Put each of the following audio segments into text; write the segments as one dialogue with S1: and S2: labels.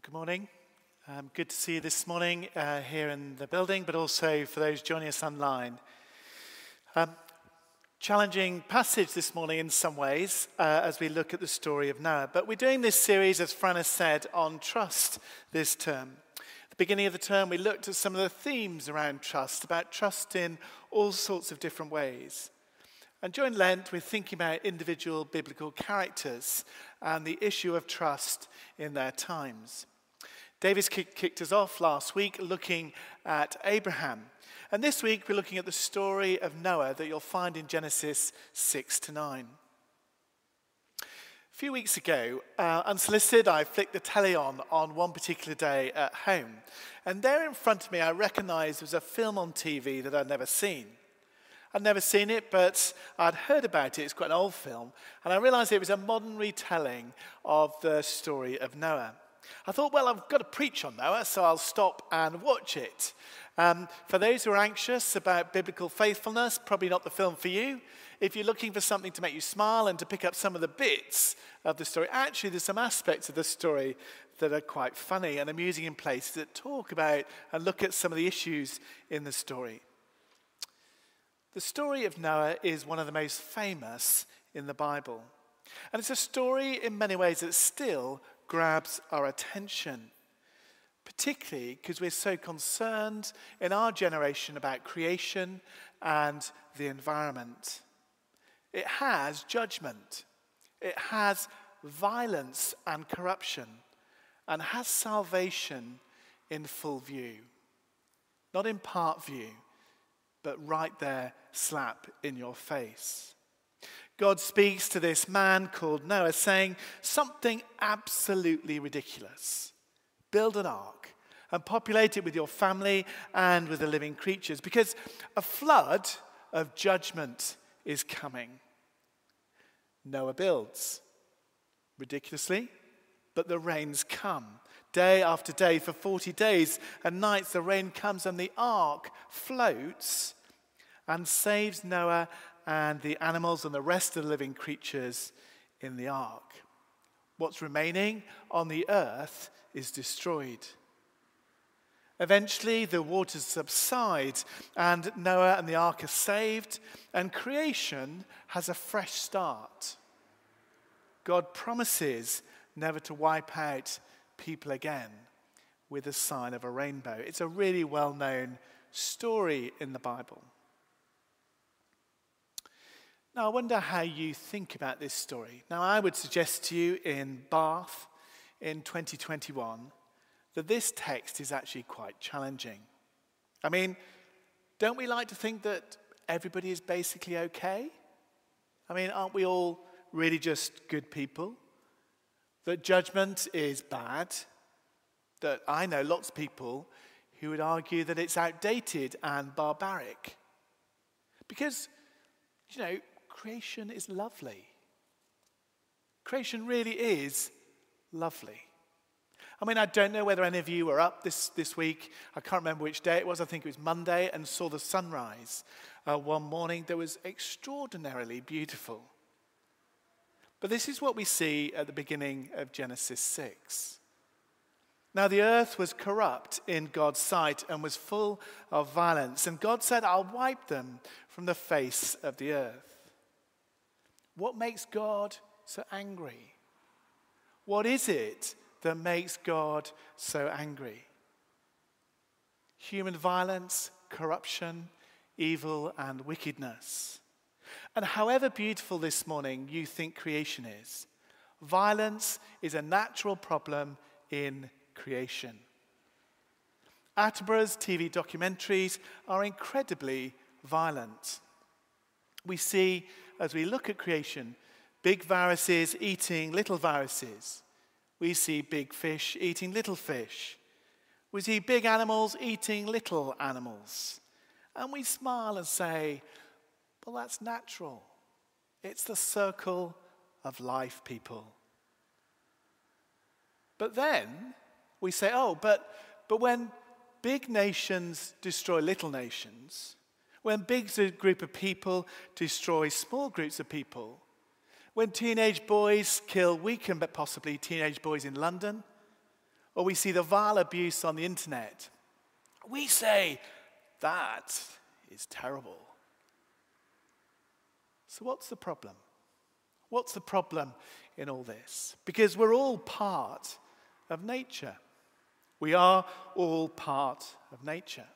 S1: Well, good morning. Um, good to see you this morning uh, here in the building, but also for those joining us online. Um, challenging passage this morning in some ways uh, as we look at the story of Noah. But we're doing this series, as Fran has said, on trust this term. At the beginning of the term, we looked at some of the themes around trust, about trust in all sorts of different ways. And during Lent, we're thinking about individual biblical characters and the issue of trust in their times. Davis kicked us off last week looking at Abraham. And this week, we're looking at the story of Noah that you'll find in Genesis 6 to 9. A few weeks ago, uh, unsolicited, I flicked the telly on on one particular day at home. And there in front of me, I recognized there was a film on TV that I'd never seen. I'd never seen it, but I'd heard about it. It's quite an old film. And I realized it was a modern retelling of the story of Noah. I thought, well, I've got to preach on Noah, so I'll stop and watch it. Um, for those who are anxious about biblical faithfulness, probably not the film for you. If you're looking for something to make you smile and to pick up some of the bits of the story, actually, there's some aspects of the story that are quite funny and amusing in places that talk about and look at some of the issues in the story. The story of Noah is one of the most famous in the Bible. And it's a story in many ways that still grabs our attention, particularly because we're so concerned in our generation about creation and the environment. It has judgment, it has violence and corruption, and has salvation in full view, not in part view but right there, slap in your face. God speaks to this man called Noah, saying something absolutely ridiculous build an ark and populate it with your family and with the living creatures, because a flood of judgment is coming. Noah builds. Ridiculously, but the rains come. Day after day, for 40 days and nights, the rain comes and the ark floats and saves Noah and the animals and the rest of the living creatures in the ark. What's remaining on the earth is destroyed. Eventually, the waters subside, and Noah and the ark are saved, and creation has a fresh start. God promises never to wipe out people again with a sign of a rainbow. It's a really well known story in the Bible. Now, I wonder how you think about this story. Now, I would suggest to you in Bath in 2021 that this text is actually quite challenging. I mean, don't we like to think that everybody is basically okay? I mean, aren't we all really just good people? that judgment is bad, that I know lots of people who would argue that it's outdated and barbaric. Because, you know, creation is lovely. Creation really is lovely. I mean, I don't know whether any of you were up this, this week. I can't remember which day it was. I think it was Monday, and saw the sunrise uh, one morning that was extraordinarily beautiful. But this is what we see at the beginning of Genesis 6. Now, the earth was corrupt in God's sight and was full of violence. And God said, I'll wipe them from the face of the earth. What makes God so angry? What is it that makes God so angry? Human violence, corruption, evil, and wickedness. And however beautiful this morning you think creation is, violence is a natural problem in creation. Attenborough's TV documentaries are incredibly violent. We see, as we look at creation, big viruses eating little viruses. We see big fish eating little fish. We see big animals eating little animals. And we smile and say, well, that's natural. It's the circle of life, people. But then we say, oh, but, but when big nations destroy little nations, when big group of people destroy small groups of people, when teenage boys kill weaker but possibly teenage boys in London, or we see the vile abuse on the internet, we say, that is terrible. So, what's the problem? What's the problem in all this? Because we're all part of nature. We are all part of nature.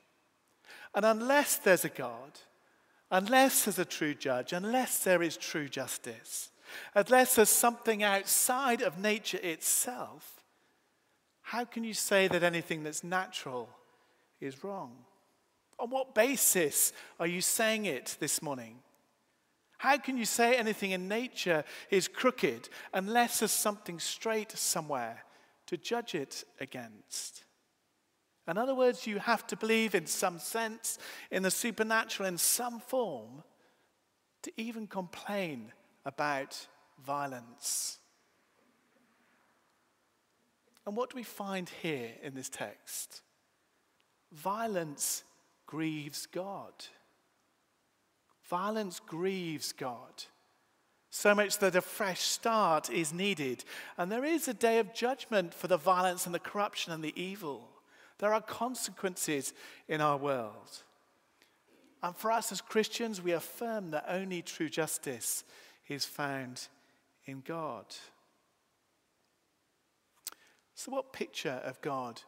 S1: And unless there's a God, unless there's a true judge, unless there is true justice, unless there's something outside of nature itself, how can you say that anything that's natural is wrong? On what basis are you saying it this morning? How can you say anything in nature is crooked unless there's something straight somewhere to judge it against? In other words, you have to believe in some sense in the supernatural in some form to even complain about violence. And what do we find here in this text? Violence grieves God. Violence grieves God. So much that a fresh start is needed. And there is a day of judgment for the violence and the corruption and the evil. There are consequences in our world. And for us as Christians, we affirm that only true justice is found in God. So, what picture of God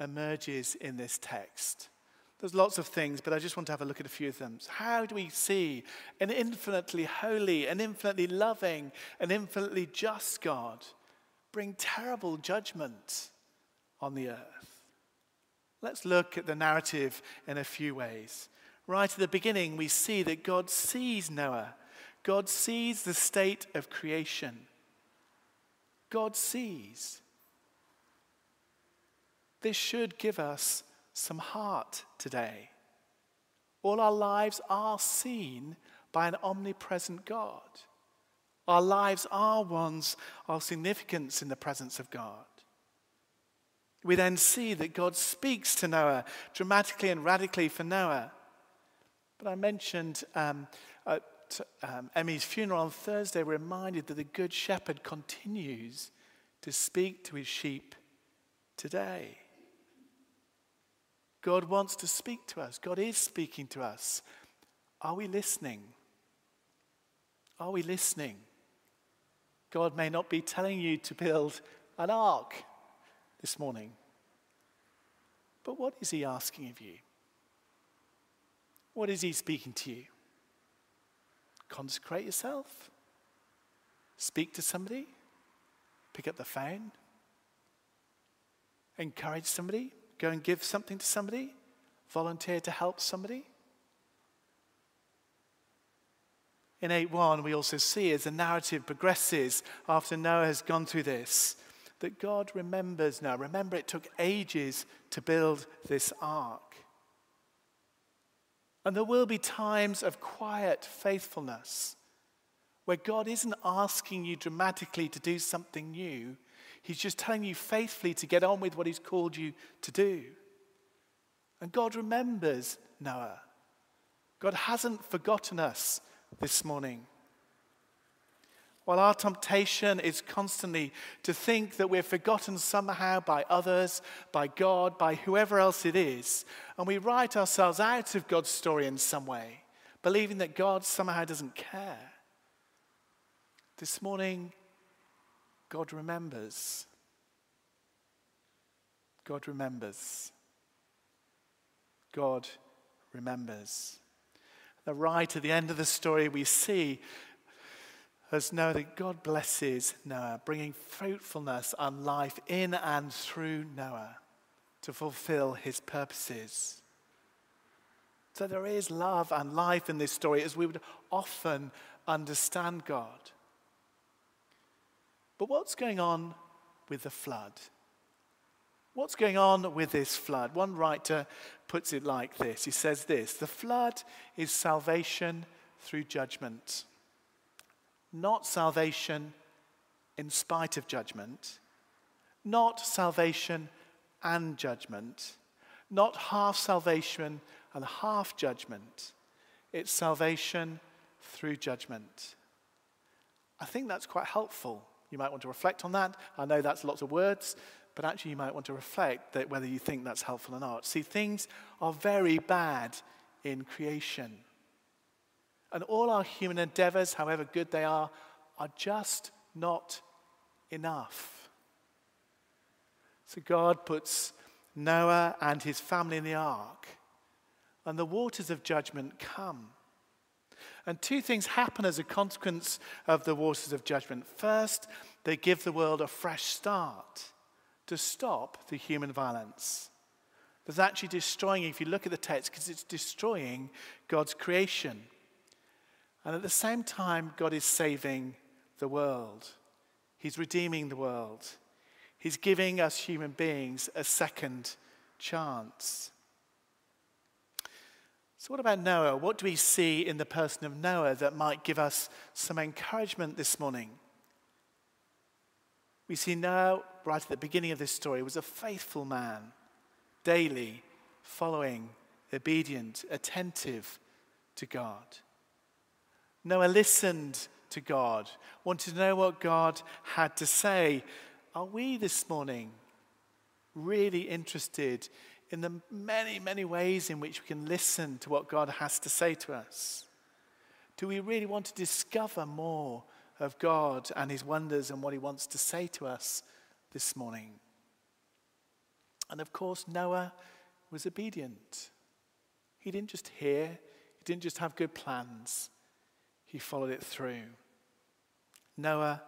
S1: emerges in this text? There's lots of things, but I just want to have a look at a few of them. How do we see an infinitely holy, an infinitely loving, an infinitely just God bring terrible judgment on the earth? Let's look at the narrative in a few ways. Right at the beginning, we see that God sees Noah, God sees the state of creation. God sees. This should give us some heart today. All our lives are seen by an omnipresent God. Our lives are ones of significance in the presence of God. We then see that God speaks to Noah dramatically and radically for Noah. But I mentioned um, at um, Emmy's funeral on Thursday, we're reminded that the Good Shepherd continues to speak to his sheep today. God wants to speak to us. God is speaking to us. Are we listening? Are we listening? God may not be telling you to build an ark this morning, but what is He asking of you? What is He speaking to you? Consecrate yourself? Speak to somebody? Pick up the phone? Encourage somebody? Go and give something to somebody? Volunteer to help somebody? In 8 1, we also see as the narrative progresses after Noah has gone through this that God remembers now. Remember, it took ages to build this ark. And there will be times of quiet faithfulness where God isn't asking you dramatically to do something new, He's just telling you faithfully to get on with what He's called you to do. And God remembers Noah. God hasn't forgotten us this morning. While our temptation is constantly to think that we're forgotten somehow by others, by God, by whoever else it is, and we write ourselves out of God's story in some way, believing that God somehow doesn't care. This morning, God remembers. God remembers. God remembers. The right at the end of the story, we see us know that God blesses Noah, bringing fruitfulness and life in and through Noah to fulfill his purposes. So there is love and life in this story as we would often understand God. But what's going on with the flood? What's going on with this flood? One writer puts it like this He says this The flood is salvation through judgment, not salvation in spite of judgment, not salvation and judgment, not half salvation and half judgment. It's salvation through judgment. I think that's quite helpful you might want to reflect on that. I know that's lots of words, but actually you might want to reflect that whether you think that's helpful or not. See, things are very bad in creation. And all our human endeavors, however good they are, are just not enough. So God puts Noah and his family in the ark, and the waters of judgment come. And two things happen as a consequence of the waters of judgment. First, they give the world a fresh start to stop the human violence. There's actually destroying, if you look at the text, because it's destroying God's creation. And at the same time, God is saving the world. He's redeeming the world. He's giving us human beings a second chance. So, what about Noah? What do we see in the person of Noah that might give us some encouragement this morning? We see Noah, right at the beginning of this story, was a faithful man, daily following, obedient, attentive to God. Noah listened to God, wanted to know what God had to say. Are we this morning really interested in the many, many ways in which we can listen to what God has to say to us? Do we really want to discover more of God and his wonders and what he wants to say to us this morning? And of course, Noah was obedient. He didn't just hear, he didn't just have good plans, he followed it through. Noah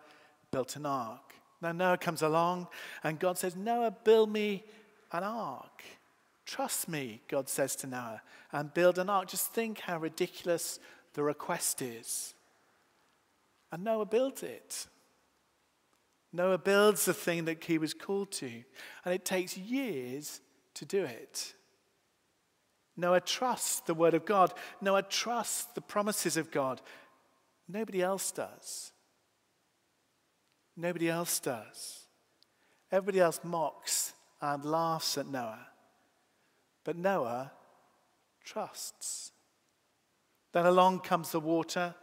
S1: built an ark. Now, Noah comes along and God says, Noah, build me an ark. Trust me, God says to Noah, and build an ark. Just think how ridiculous the request is. And Noah builds it. Noah builds the thing that he was called to, and it takes years to do it. Noah trusts the word of God. Noah trusts the promises of God. Nobody else does. Nobody else does. Everybody else mocks and laughs at Noah. But Noah trusts. Then along comes the water,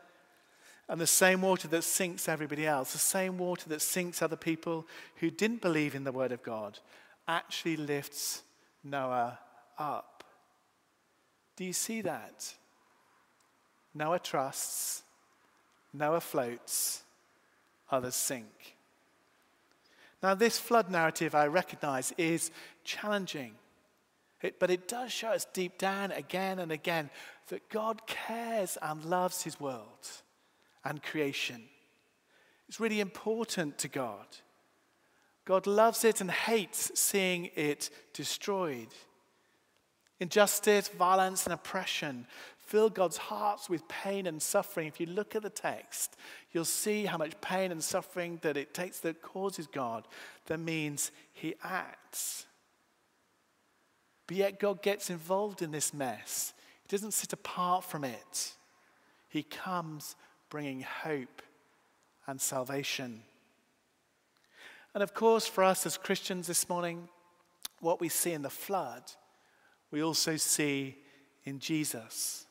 S1: and the same water that sinks everybody else, the same water that sinks other people who didn't believe in the word of God, actually lifts Noah up. Do you see that? Noah trusts, Noah floats, others sink. Now, this flood narrative, I recognize, is challenging. It, but it does show us deep down again and again that God cares and loves his world and creation. It's really important to God. God loves it and hates seeing it destroyed. Injustice, violence, and oppression fill God's hearts with pain and suffering. If you look at the text, you'll see how much pain and suffering that it takes that causes God that means he acts. But yet God gets involved in this mess. He doesn't sit apart from it. He comes bringing hope and salvation. And of course, for us as Christians this morning, what we see in the flood, we also see in Jesus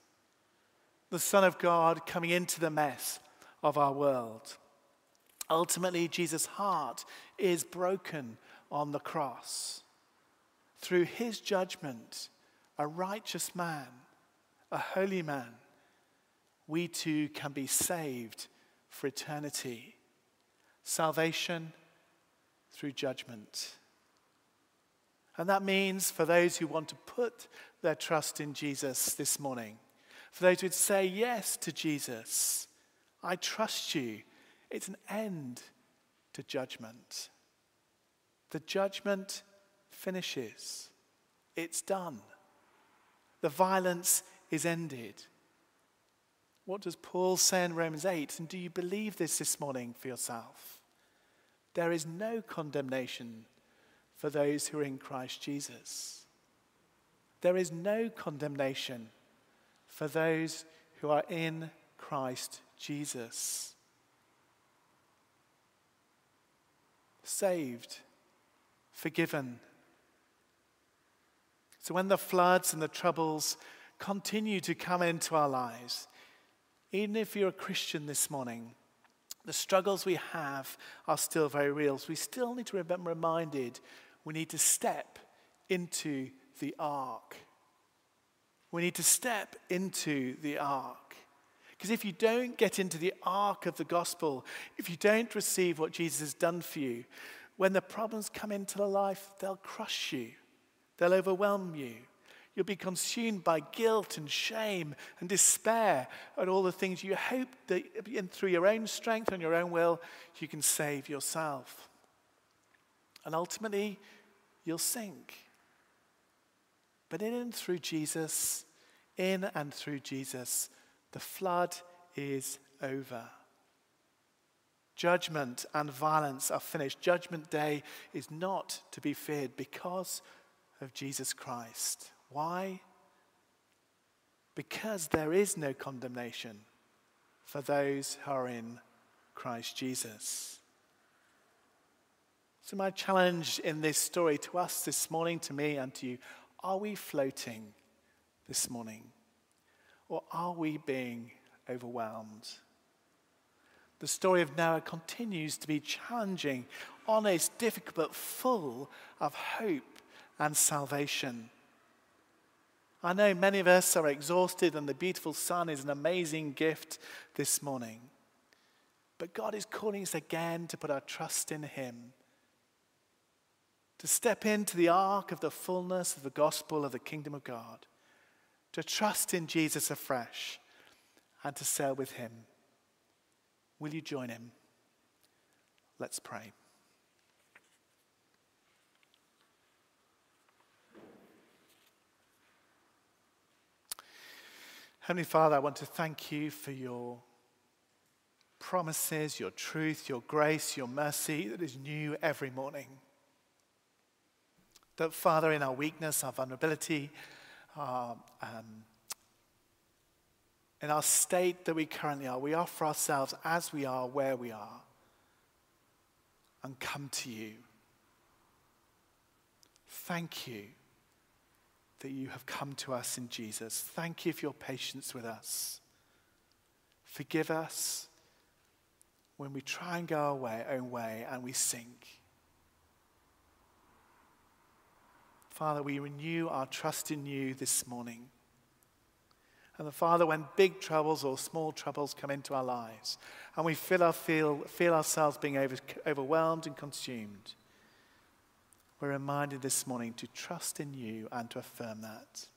S1: the Son of God coming into the mess of our world. Ultimately, Jesus' heart is broken on the cross. Through his judgment, a righteous man, a holy man, we too can be saved for eternity. Salvation through judgment. And that means for those who want to put their trust in Jesus this morning, for those who would say yes to Jesus, I trust you, it's an end to judgment. The judgment finishes, it's done. The violence is ended. What does Paul say in Romans 8? And do you believe this this morning for yourself? There is no condemnation for those who are in Christ Jesus. There is no condemnation for those who are in Christ Jesus. Saved, forgiven. So when the floods and the troubles continue to come into our lives, even if you're a Christian this morning, The struggles we have are still very real. So we still need to be reminded we need to step into the ark. We need to step into the ark. Because if you don't get into the ark of the gospel, if you don't receive what Jesus has done for you, when the problems come into the life, they'll crush you, they'll overwhelm you. You'll be consumed by guilt and shame and despair at all the things you hope that through your own strength and your own will, you can save yourself. And ultimately, you'll sink. But in and through Jesus, in and through Jesus, the flood is over. Judgment and violence are finished. Judgment day is not to be feared because of Jesus Christ. Why? Because there is no condemnation for those who are in Christ Jesus. So, my challenge in this story to us this morning, to me and to you, are we floating this morning? Or are we being overwhelmed? The story of Noah continues to be challenging, honest, difficult, but full of hope and salvation. I know many of us are exhausted, and the beautiful sun is an amazing gift this morning. But God is calling us again to put our trust in Him, to step into the ark of the fullness of the gospel of the kingdom of God, to trust in Jesus afresh, and to sail with Him. Will you join Him? Let's pray. Heavenly Father, I want to thank you for your promises, your truth, your grace, your mercy that is new every morning. That, Father, in our weakness, our vulnerability, our, um, in our state that we currently are, we offer ourselves as we are, where we are, and come to you. Thank you that you have come to us in Jesus. Thank you for your patience with us. Forgive us when we try and go our way, own way and we sink. Father, we renew our trust in you this morning. And the Father, when big troubles or small troubles come into our lives and we feel, our, feel, feel ourselves being over, overwhelmed and consumed, we're reminded this morning to trust in you and to affirm that.